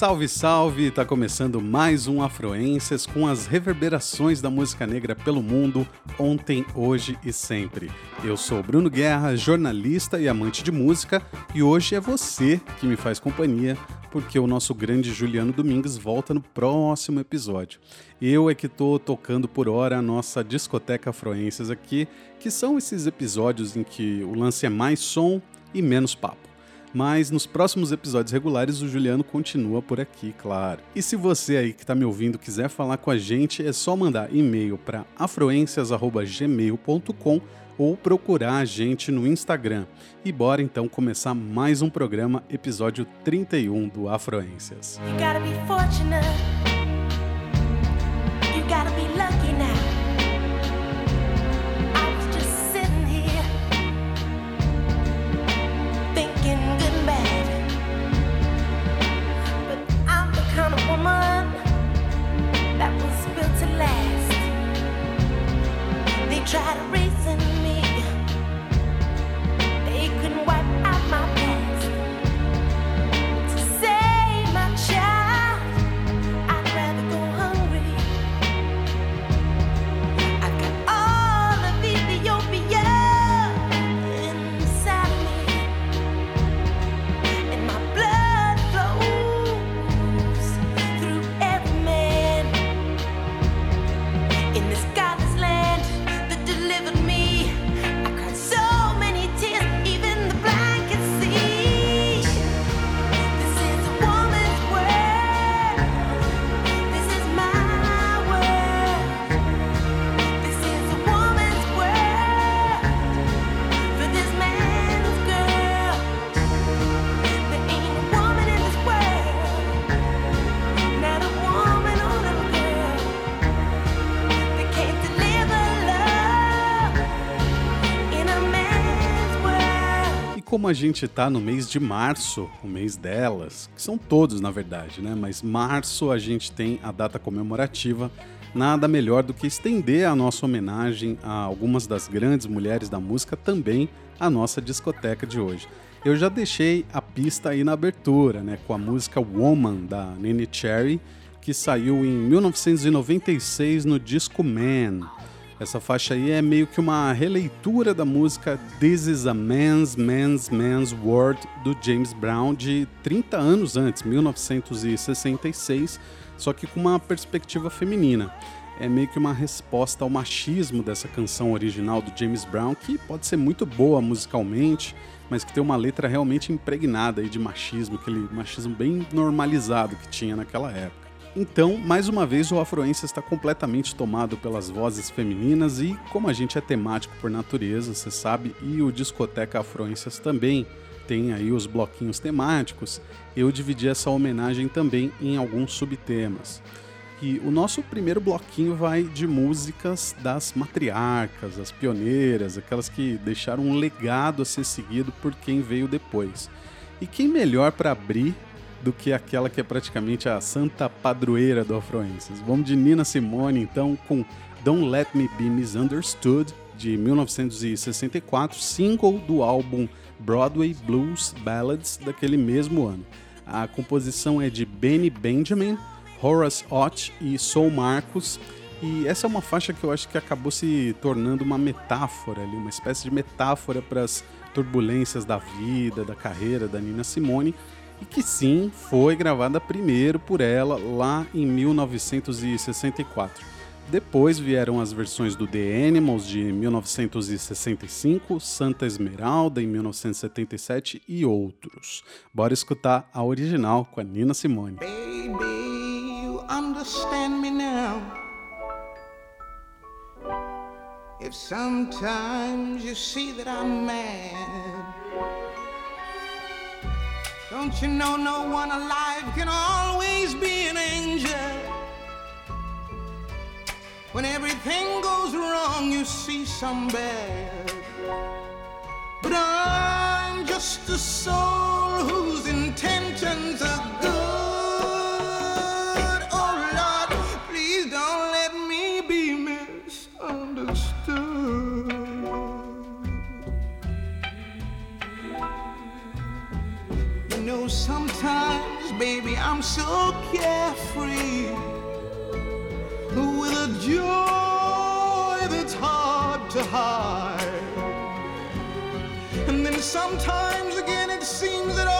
Salve, salve! Tá começando mais um Afroências com as reverberações da música negra pelo mundo, ontem, hoje e sempre. Eu sou Bruno Guerra, jornalista e amante de música, e hoje é você que me faz companhia, porque o nosso grande Juliano Domingues volta no próximo episódio. Eu é que tô tocando por hora a nossa discoteca Afroências aqui, que são esses episódios em que o lance é mais som e menos papo. Mas nos próximos episódios regulares o Juliano continua por aqui, claro. E se você aí que está me ouvindo quiser falar com a gente, é só mandar e-mail para afroências@gmail.com ou procurar a gente no Instagram. E bora então começar mais um programa, episódio 31 do Afroências. You gotta be fortunate. You gotta be lucky now. try to como a gente está no mês de março, o mês delas, que são todos na verdade, né? Mas março a gente tem a data comemorativa. Nada melhor do que estender a nossa homenagem a algumas das grandes mulheres da música, também a nossa discoteca de hoje. Eu já deixei a pista aí na abertura, né, com a música Woman da Nene Cherry, que saiu em 1996 no disco Man. Essa faixa aí é meio que uma releitura da música This is a Man's, Man's, Man's World do James Brown de 30 anos antes, 1966, só que com uma perspectiva feminina. É meio que uma resposta ao machismo dessa canção original do James Brown, que pode ser muito boa musicalmente, mas que tem uma letra realmente impregnada aí de machismo, aquele machismo bem normalizado que tinha naquela época. Então, mais uma vez, o Afroência está completamente tomado pelas vozes femininas e, como a gente é temático por natureza, você sabe, e o Discoteca Afroências também tem aí os bloquinhos temáticos, eu dividi essa homenagem também em alguns subtemas. E o nosso primeiro bloquinho vai de músicas das matriarcas, as pioneiras, aquelas que deixaram um legado a ser seguido por quem veio depois. E quem melhor para abrir do que aquela que é praticamente a santa padroeira do Afroenses. Vamos de Nina Simone, então, com Don't Let Me Be Misunderstood, de 1964, single do álbum Broadway Blues Ballads daquele mesmo ano. A composição é de Benny Benjamin, Horace Ott e Soul Marcos. E essa é uma faixa que eu acho que acabou se tornando uma metáfora ali, uma espécie de metáfora para as turbulências da vida, da carreira da Nina Simone e que sim foi gravada primeiro por ela lá em 1964. Depois vieram as versões do The Animals de 1965, Santa Esmeralda em 1977 e outros. Bora escutar a original com a Nina Simone. Baby, you understand me now. If sometimes you see that I'm mad. Don't you know no one alive can always be an angel? When everything goes wrong, you see some bad. But I'm just a soul whose intentions are baby, I'm so carefree with a joy that's hard to hide. And then sometimes again it seems that all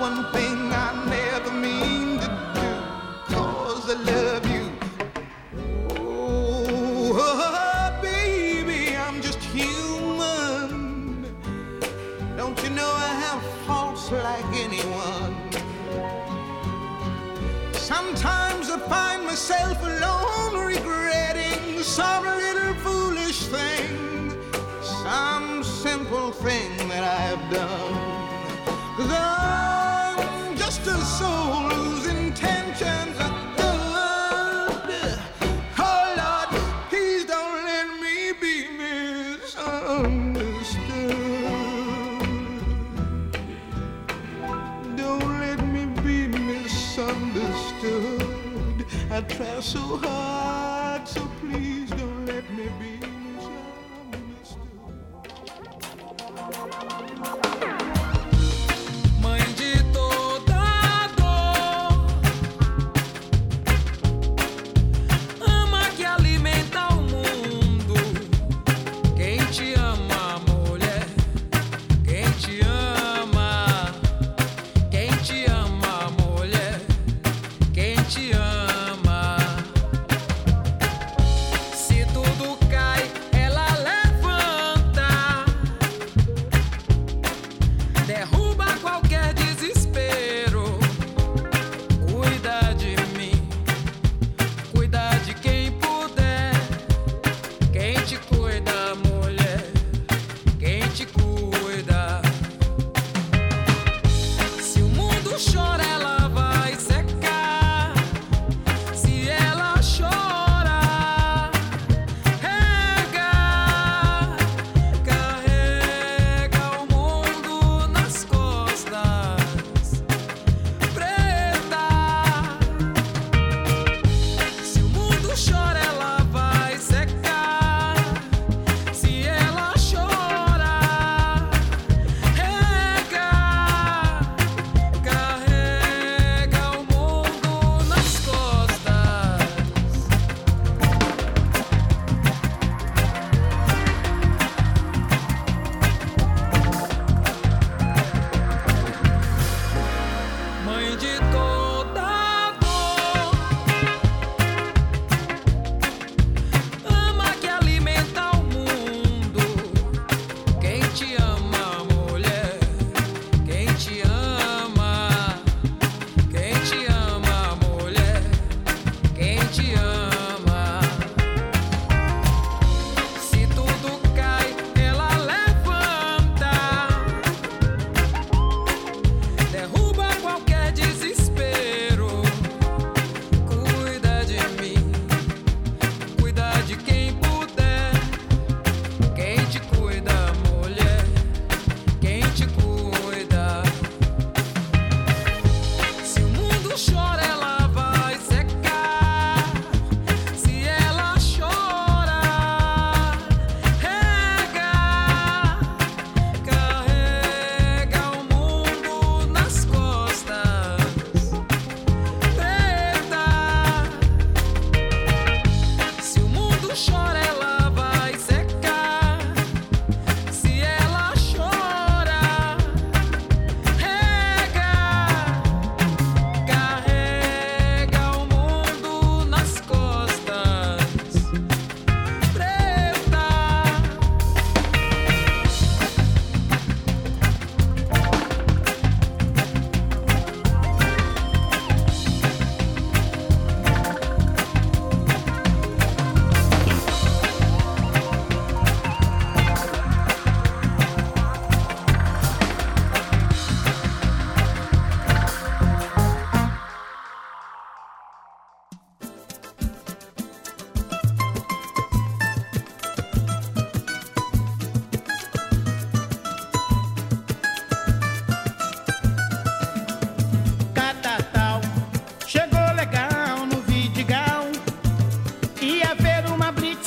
one thing. try so hard.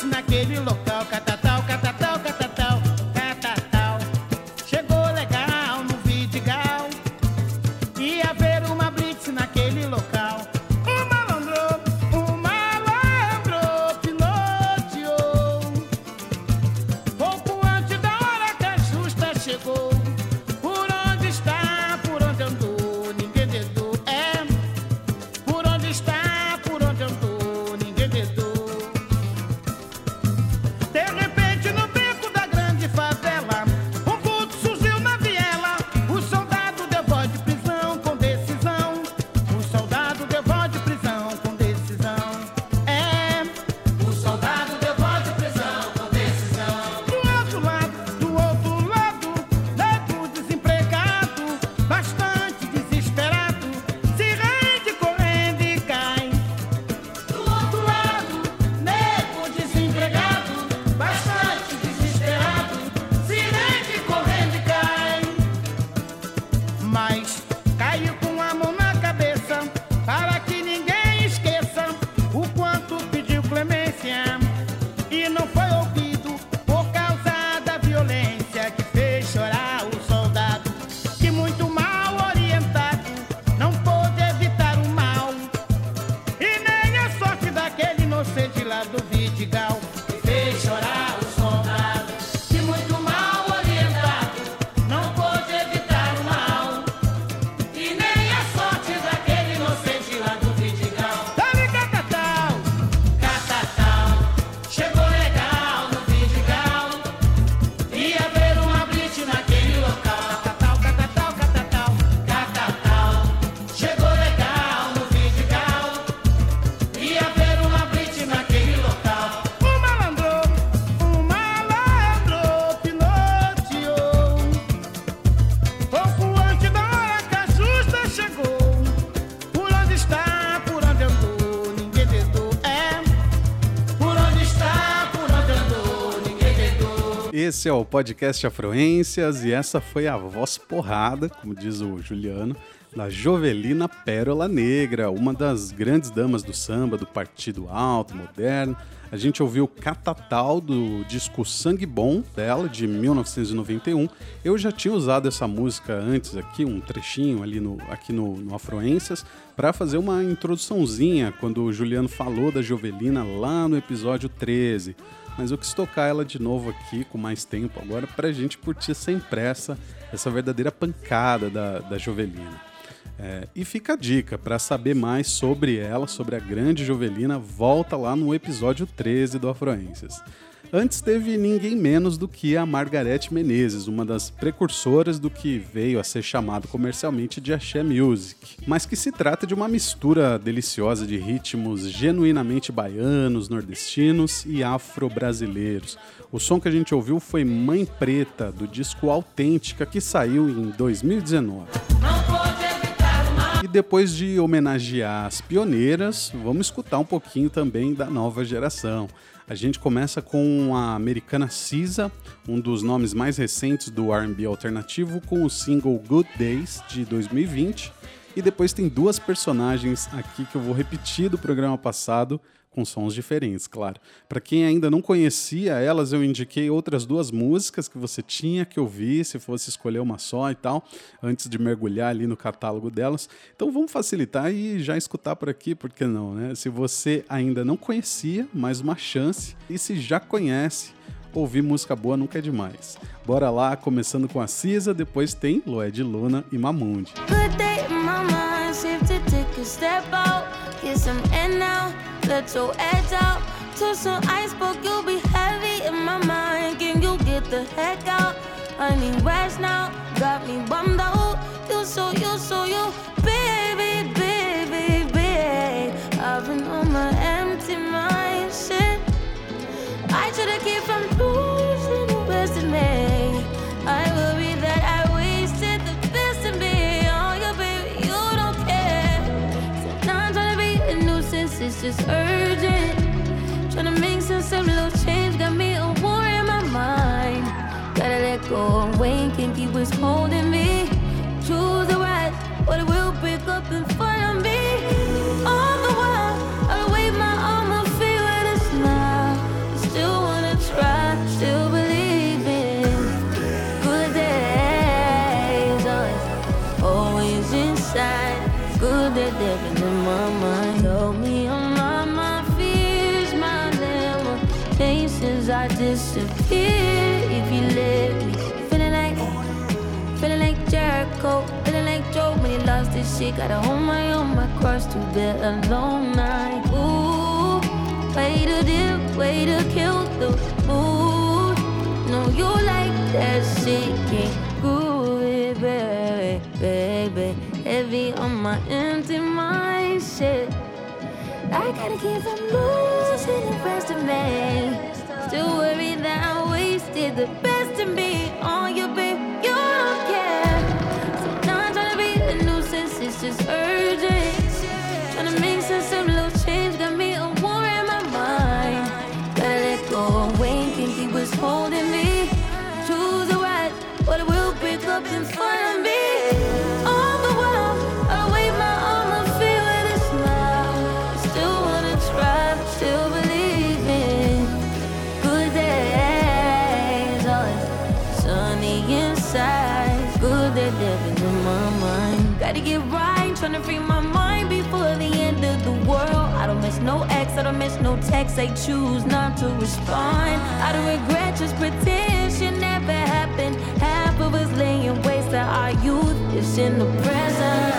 naquele local, catatal, catatal. Esse é o podcast Afluências e essa foi a voz porrada, como diz o Juliano, da Jovelina Pérola Negra, uma das grandes damas do samba, do Partido Alto, moderno. A gente ouviu Catatal do disco Sangue Bom dela, de 1991. Eu já tinha usado essa música antes aqui, um trechinho ali no, aqui no, no Afluências, para fazer uma introduçãozinha quando o Juliano falou da Jovelina lá no episódio 13 mas eu quis tocar ela de novo aqui com mais tempo agora pra gente curtir sem pressa essa verdadeira pancada da, da Jovelina. É, e fica a dica, para saber mais sobre ela, sobre a grande Jovelina, volta lá no episódio 13 do Afroências. Antes teve ninguém menos do que a Margarete Menezes, uma das precursoras do que veio a ser chamado comercialmente de Axé Music, mas que se trata de uma mistura deliciosa de ritmos genuinamente baianos, nordestinos e afro-brasileiros. O som que a gente ouviu foi Mãe Preta, do disco Autêntica, que saiu em 2019. E depois de homenagear as pioneiras, vamos escutar um pouquinho também da nova geração. A gente começa com a americana Cisa, um dos nomes mais recentes do R&B alternativo, com o single Good Days de 2020. E depois tem duas personagens aqui que eu vou repetir do programa passado, com sons diferentes, claro. Para quem ainda não conhecia elas, eu indiquei outras duas músicas que você tinha que ouvir, se fosse escolher uma só e tal, antes de mergulhar ali no catálogo delas. Então vamos facilitar e já escutar por aqui, por que não, né? Se você ainda não conhecia, mais uma chance. E se já conhece, ouvir música boa nunca é demais. Bora lá, começando com a Cisa, depois tem Loed Luna e Mamundi. Good day in my mind, safe to take a step out. Get some now, let your edge out. To some iceberg, you'll be heavy in my mind. Can you get the heck out? I need rest now, got me bummed out. You so, you so, you, baby, baby, baby. I've been on my empty mind, shit. I should've kept from losing it's just urgent. Trying to make some of little change, got me a war in my mind. Gotta let go of weight, can't keep what's holding me. Choose the right, or it will break up in front shit. Gotta hold my own, my cross to bear alone night. Ooh, way to dip, way to kill the mood. No, you like that shit, can't groove baby, baby. Heavy on my empty mind, shit. I gotta keep from losing the rest of me. Still worried that I wasted the best no ex, I don't miss no text. They choose not to respond. I don't regret, just pretend shit never happened. Half of us laying waste our youth is in the present.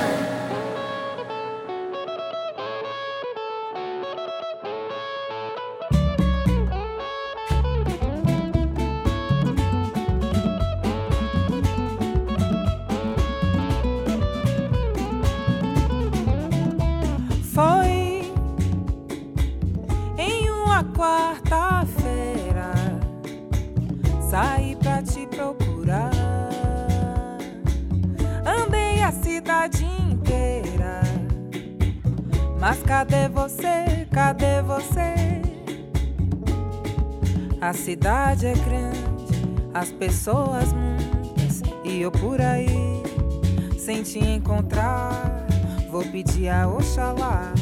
Vou pedir a Oxalá.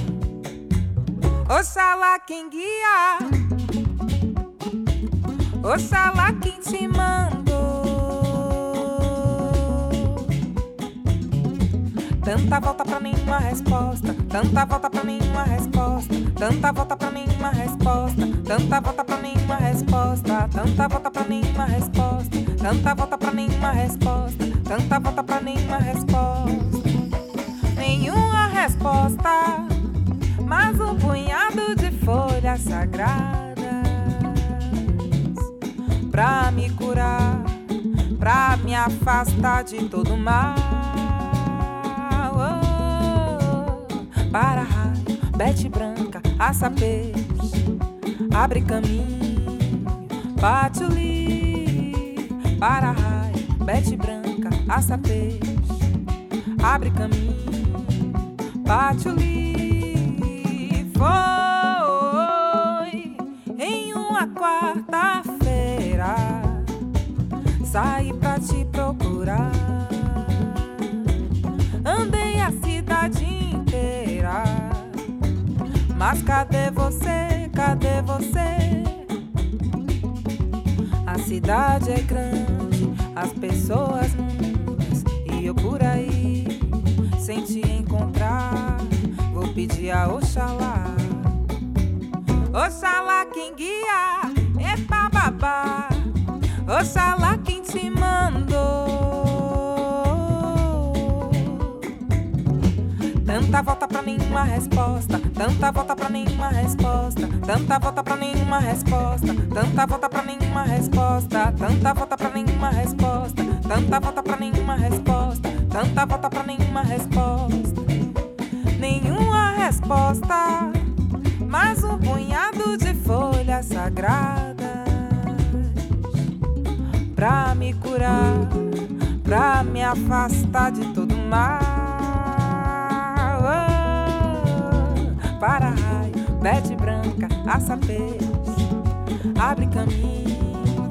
Oxalá quem guia. Oxalá quem te mandou. Tanta volta pra nenhuma resposta. Tanta volta pra nenhuma resposta. Tanta volta pra nenhuma resposta. Tanta volta pra nenhuma resposta. Tanta volta pra nenhuma resposta. Tanta volta pra nenhuma resposta. Tanta volta pra nenhuma resposta resposta, mas um punhado de folhas sagradas pra me curar, pra me afastar de todo mal. Oh, para raio, bete branca, aça abre caminho, patchouli. Para raio, bete branca, aça abre caminho. Patchouli foi em uma quarta-feira. Saí pra te procurar. Andei a cidade inteira. Mas cadê você? Cadê você? A cidade é grande, as pessoas. E eu por aí sem te encontrar. Vou pedir a Oxalá. Oxalá quem guia é babá. Oxalá quem te mandou. Tanta volta pra nenhuma resposta. Tanta volta pra nenhuma resposta. Tanta volta pra nenhuma resposta. Tanta volta pra nenhuma resposta. Tanta volta pra nenhuma resposta. Tanta volta pra nenhuma resposta. Tanta volta pra nenhuma resposta. Nenhuma resposta. Mas um punhado de folhas sagradas. Pra me curar. Pra me afastar de todo mal. Oh, para raio, bete branca, aça peixe. Abre caminho,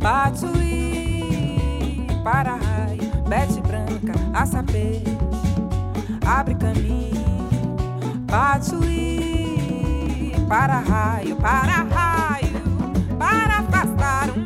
patchouli. Para raio, bete branca, aça peixe, abre caminho, patchouli, para raio, para raio, para afastar o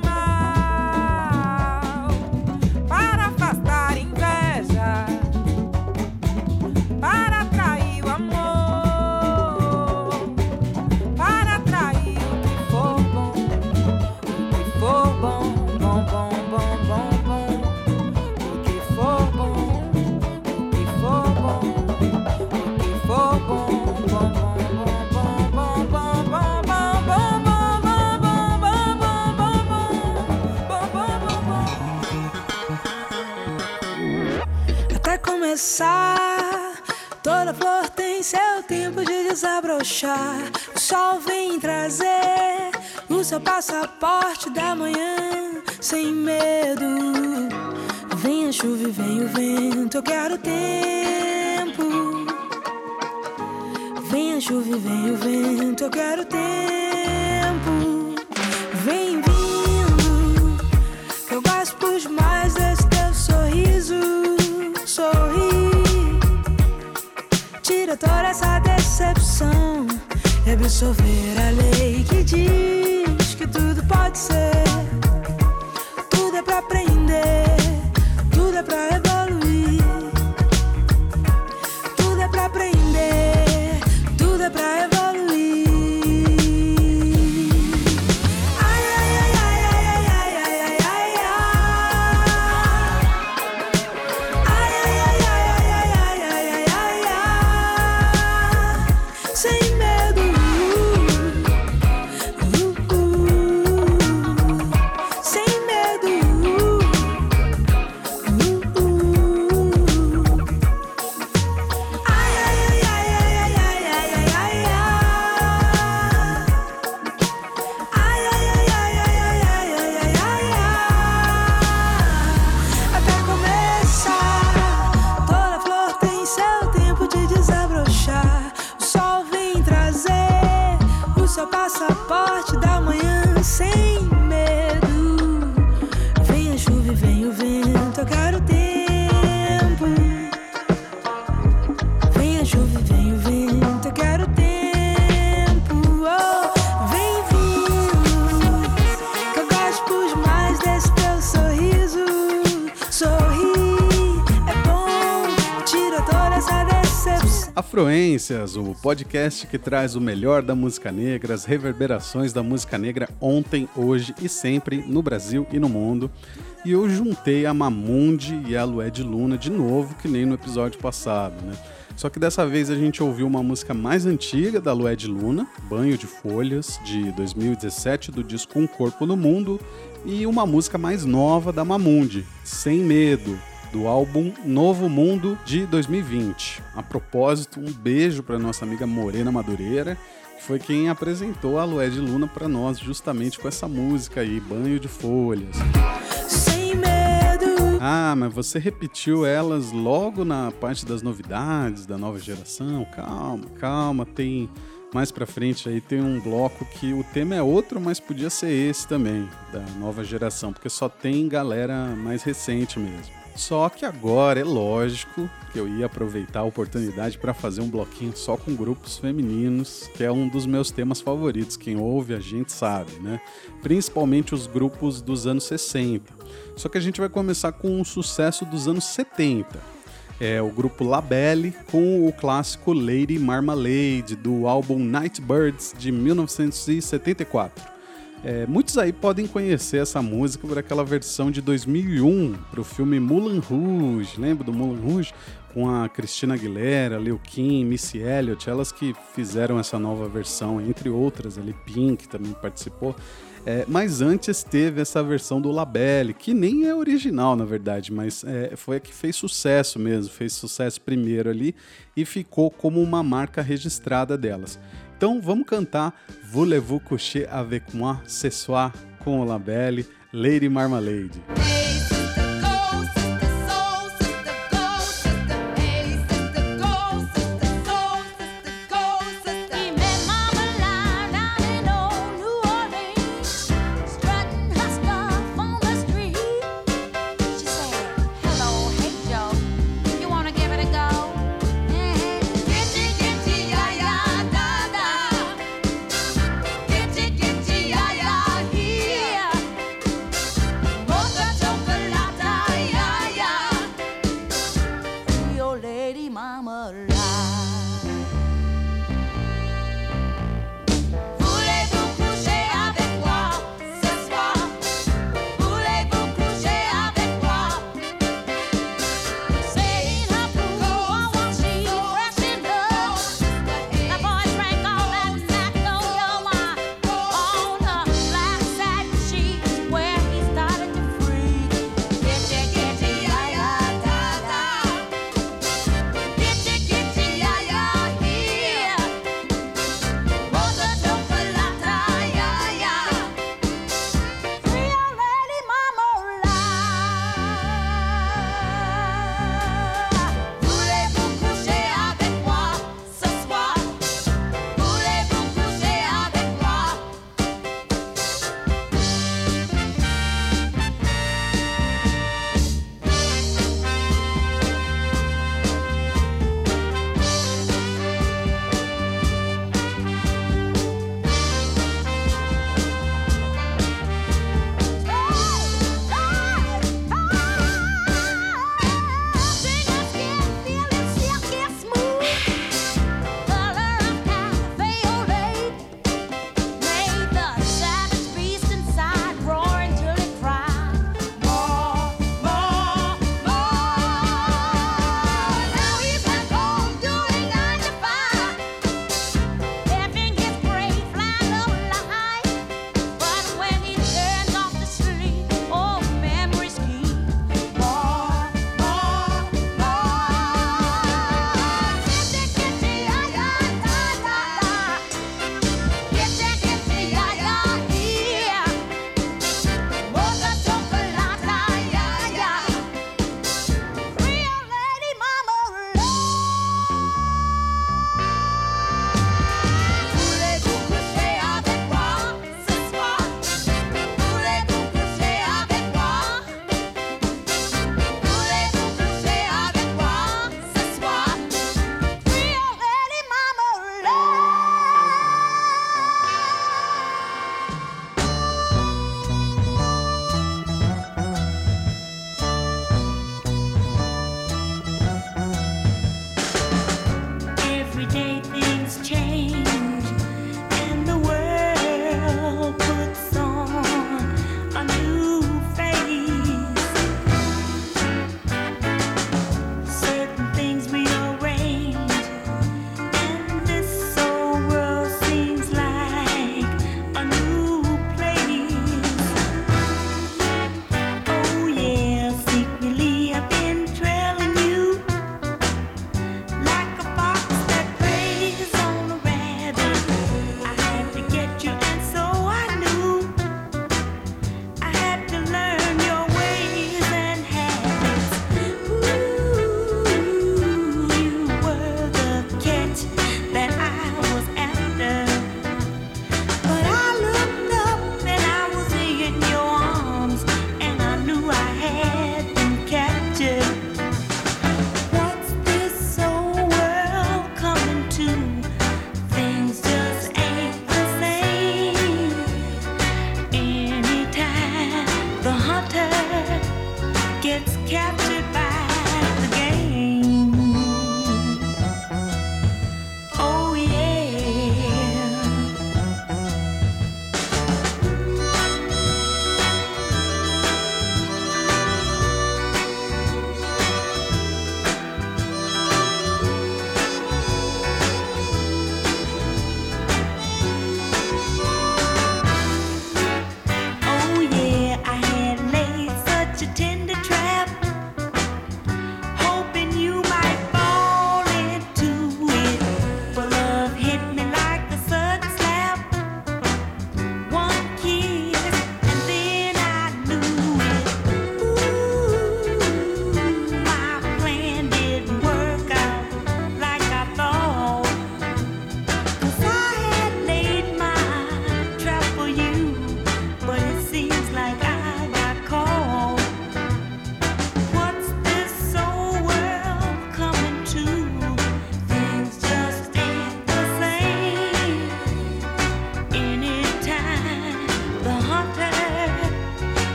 Até começar, toda flor tem seu tempo de desabrochar. O sol vem trazer o seu passaporte da manhã, sem medo. Vem a chuva e vem o vento, eu quero tempo. Vem a chuva e vem o vento, eu quero tempo. Essa decepção e absorver a lei que diz que tudo pode ser. O podcast que traz o melhor da música negra, as reverberações da música negra ontem, hoje e sempre no Brasil e no mundo. E eu juntei a Mamundi e a Lued Luna de novo, que nem no episódio passado, né? Só que dessa vez a gente ouviu uma música mais antiga da Lued Luna, Banho de Folhas, de 2017, do disco Um Corpo no Mundo, e uma música mais nova da Mamundi, Sem Medo, do álbum Novo Mundo de 2020. A propósito, um beijo para nossa amiga Morena Madureira, que foi quem apresentou a Lued Luna para nós justamente com essa música aí, Banho de Folhas. Sem medo. Ah, mas você repetiu elas logo na parte das novidades da nova geração? Calma, calma, tem mais pra frente aí tem um bloco que o tema é outro, mas podia ser esse também, da nova geração, porque só tem galera mais recente mesmo. Só que agora é lógico que eu ia aproveitar a oportunidade para fazer um bloquinho só com grupos femininos, que é um dos meus temas favoritos. Quem ouve a gente sabe, né? Principalmente os grupos dos anos 60. Só que a gente vai começar com um sucesso dos anos 70. É o grupo Labelle com o clássico Lady Marmalade do álbum Nightbirds de 1974. É, muitos aí podem conhecer essa música por aquela versão de 2001 para o filme Moulin Rouge. Lembra do Moulin Rouge? Com a Christina Aguilera, Lil Kim, Missy Elliott, elas que fizeram essa nova versão, entre outras, ali Pink também participou. É, mas antes teve essa versão do Labelle, que nem é original, na verdade, mas é, foi a que fez sucesso mesmo, fez sucesso primeiro ali e ficou como uma marca registrada delas. Então vamos cantar Voulez-vous coucher avec moi ce soir com o Labelle, Lady Marmalade.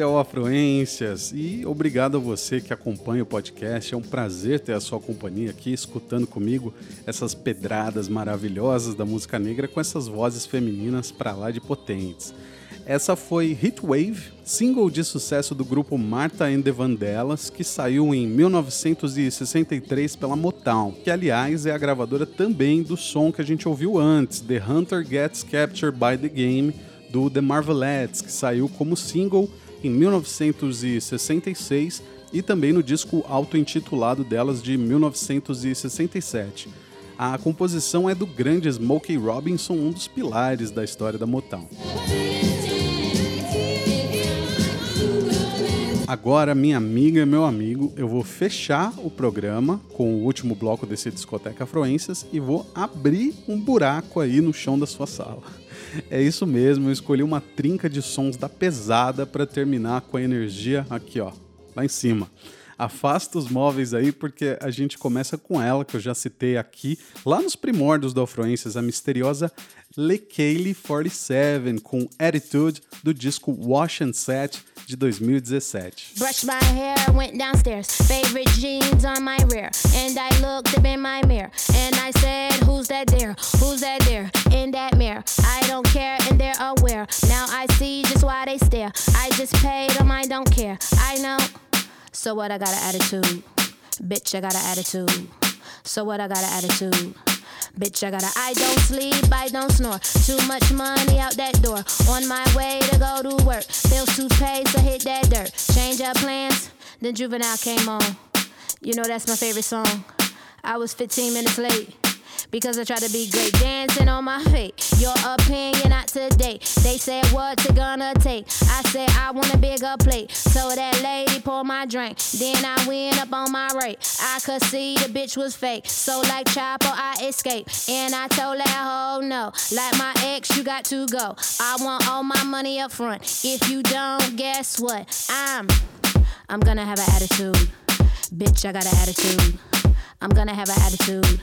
O Afluências e obrigado a você que acompanha o podcast. É um prazer ter a sua companhia aqui, escutando comigo essas pedradas maravilhosas da música negra com essas vozes femininas pra lá de potentes. Essa foi Heatwave, single de sucesso do grupo Martha and the Vandellas, que saiu em 1963 pela Motown, que aliás é a gravadora também do som que a gente ouviu antes, The Hunter Gets Captured by the Game, do The Marvelettes, que saiu como single em 1966 e também no disco auto-intitulado delas de 1967. A composição é do grande Smokey Robinson, um dos pilares da história da Motown. Agora, minha amiga e meu amigo, eu vou fechar o programa com o último bloco desse Discoteca Afluências e vou abrir um buraco aí no chão da sua sala. É isso mesmo, eu escolhi uma trinca de sons da pesada para terminar com a energia aqui, ó, lá em cima. Afasta os móveis aí, porque a gente começa com ela, que eu já citei aqui, lá nos primórdios do Afluências, a misteriosa Lekele 47, com Attitude, do disco Wash and Set, de 2017. Brushed my hair, went downstairs. Favorite jeans on my rear. And I looked up in my mirror. And I said, Who's that there? Who's that there? In that mirror. I don't care, and they're aware. Now I see just why they stare. I just paid don't care. I know. So what? I got an attitude. Bitch, I got an attitude. So what? I got an attitude. Bitch, I got a I don't sleep, I don't snore. Too much money out that door. On my way to go to work. Bills toothpaste, so hit that dirt. Change up plans, then juvenile came on. You know that's my favorite song. I was 15 minutes late. Because I try to be great, dancing on my feet. Your opinion not today. They said, What's it gonna take? I said, I want a bigger plate. So that lady pour my drink. Then I went up on my rate. I could see the bitch was fake. So, like Chopper, I escaped. And I told that hoe no. Like my ex, you got to go. I want all my money up front. If you don't, guess what? I'm, I'm gonna have an attitude. Bitch, I got an attitude. I'm gonna have an attitude.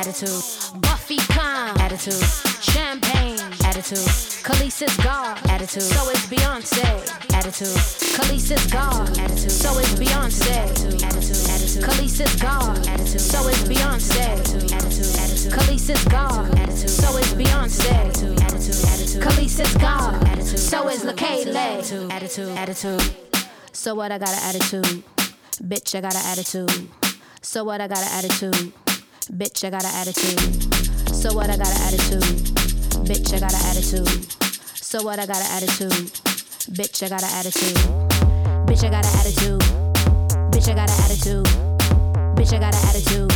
attitude. Buffy Khan, attitude. Champagne, attitude. Khaleesi's God, attitude. So is Beyonce, attitude. Khaleesi's God, attitude. So is Beyonce, attitude. Khaleesi's God, attitude. So is Beyonce, attitude. Khaleesi's God, attitude. So is Beyonce, attitude. Khaleesi's God, attitude. So is LaKaylee, attitude. Attitude. So what? I got an attitude. Bitch, I got an attitude. So what? I got an attitude. Bitch, I got an attitude. So what? I got an attitude. Bitch, I got an attitude. So what? I got an attitude. Bitch, I got an attitude. Bitch, I got an attitude. Bitch, I got an attitude. Bitch, I got an attitude.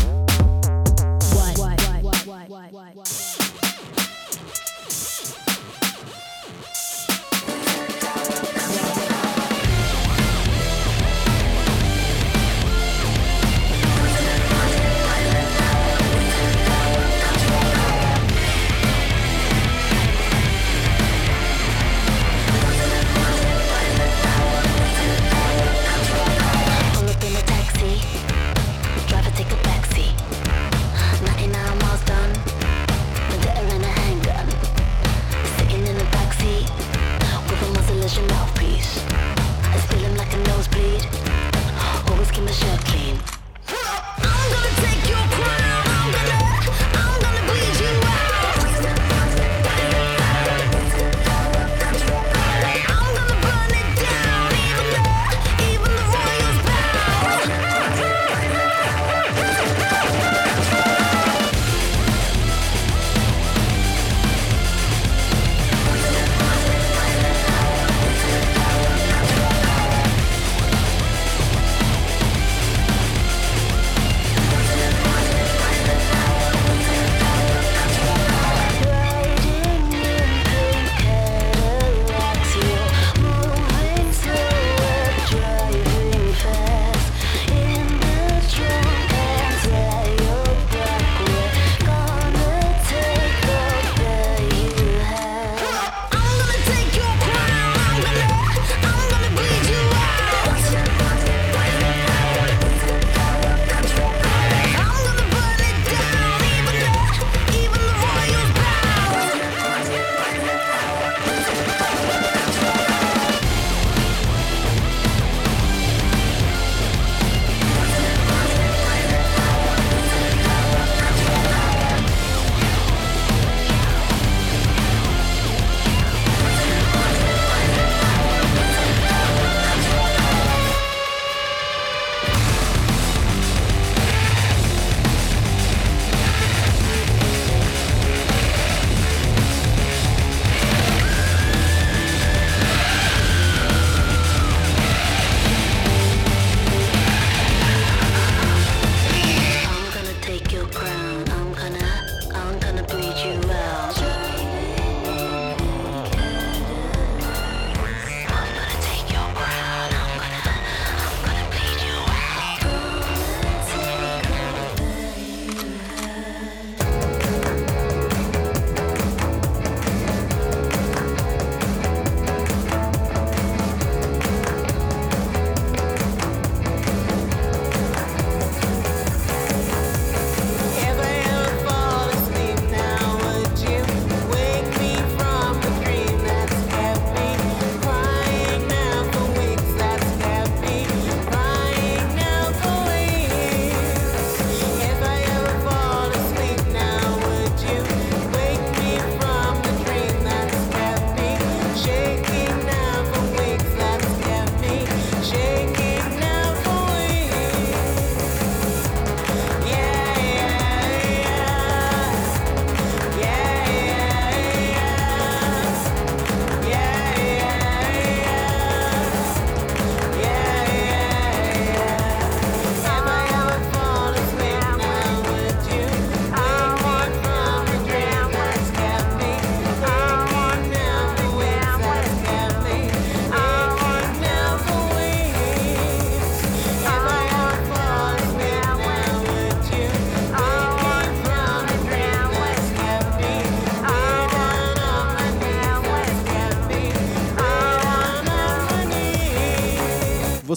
What? What? What? What? What? What?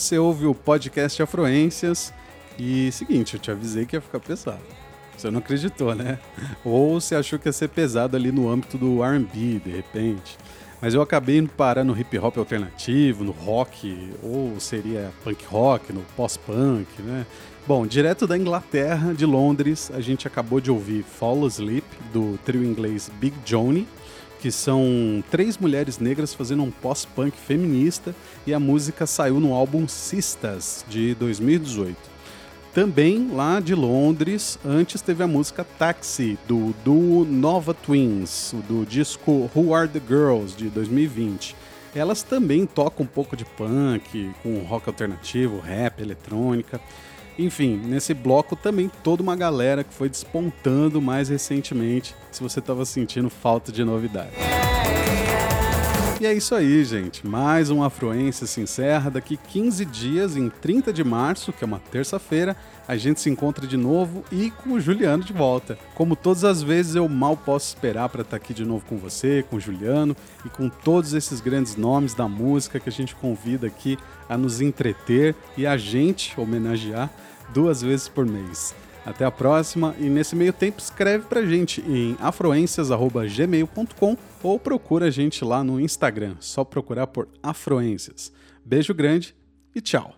Você ouve o podcast Afluências e seguinte, eu te avisei que ia ficar pesado. Você não acreditou, né? Ou você achou que ia ser pesado ali no âmbito do R&B, de repente. Mas eu acabei parar no hip hop alternativo, no rock, ou seria punk rock, no pós-punk, né? Bom, direto da Inglaterra, de Londres, a gente acabou de ouvir Fall Asleep, do trio inglês Big Johnny, que são três mulheres negras fazendo um pós-punk feminista, e a música saiu no álbum Sistas, de 2018. Também lá de Londres, antes teve a música Taxi, do duo Nova Twins, do disco Who Are the Girls, de 2020. Elas também tocam um pouco de punk, com rock alternativo, rap, eletrônica. Enfim, nesse bloco também toda uma galera que foi despontando mais recentemente, se você estava sentindo falta de novidade. E é isso aí, gente. Mais um Afluência se encerra. Daqui 15 dias, em 30 de março, que é uma terça-feira, a gente se encontra de novo e com o Juliano de volta. Como todas as vezes, eu mal posso esperar para estar aqui de novo com você, com o Juliano e com todos esses grandes nomes da música que a gente convida aqui a nos entreter e a gente homenagear duas vezes por mês. Até a próxima e nesse meio tempo escreve pra gente em afroências@gmail.com ou procura a gente lá no Instagram, só procurar por Afroências. Beijo grande e tchau.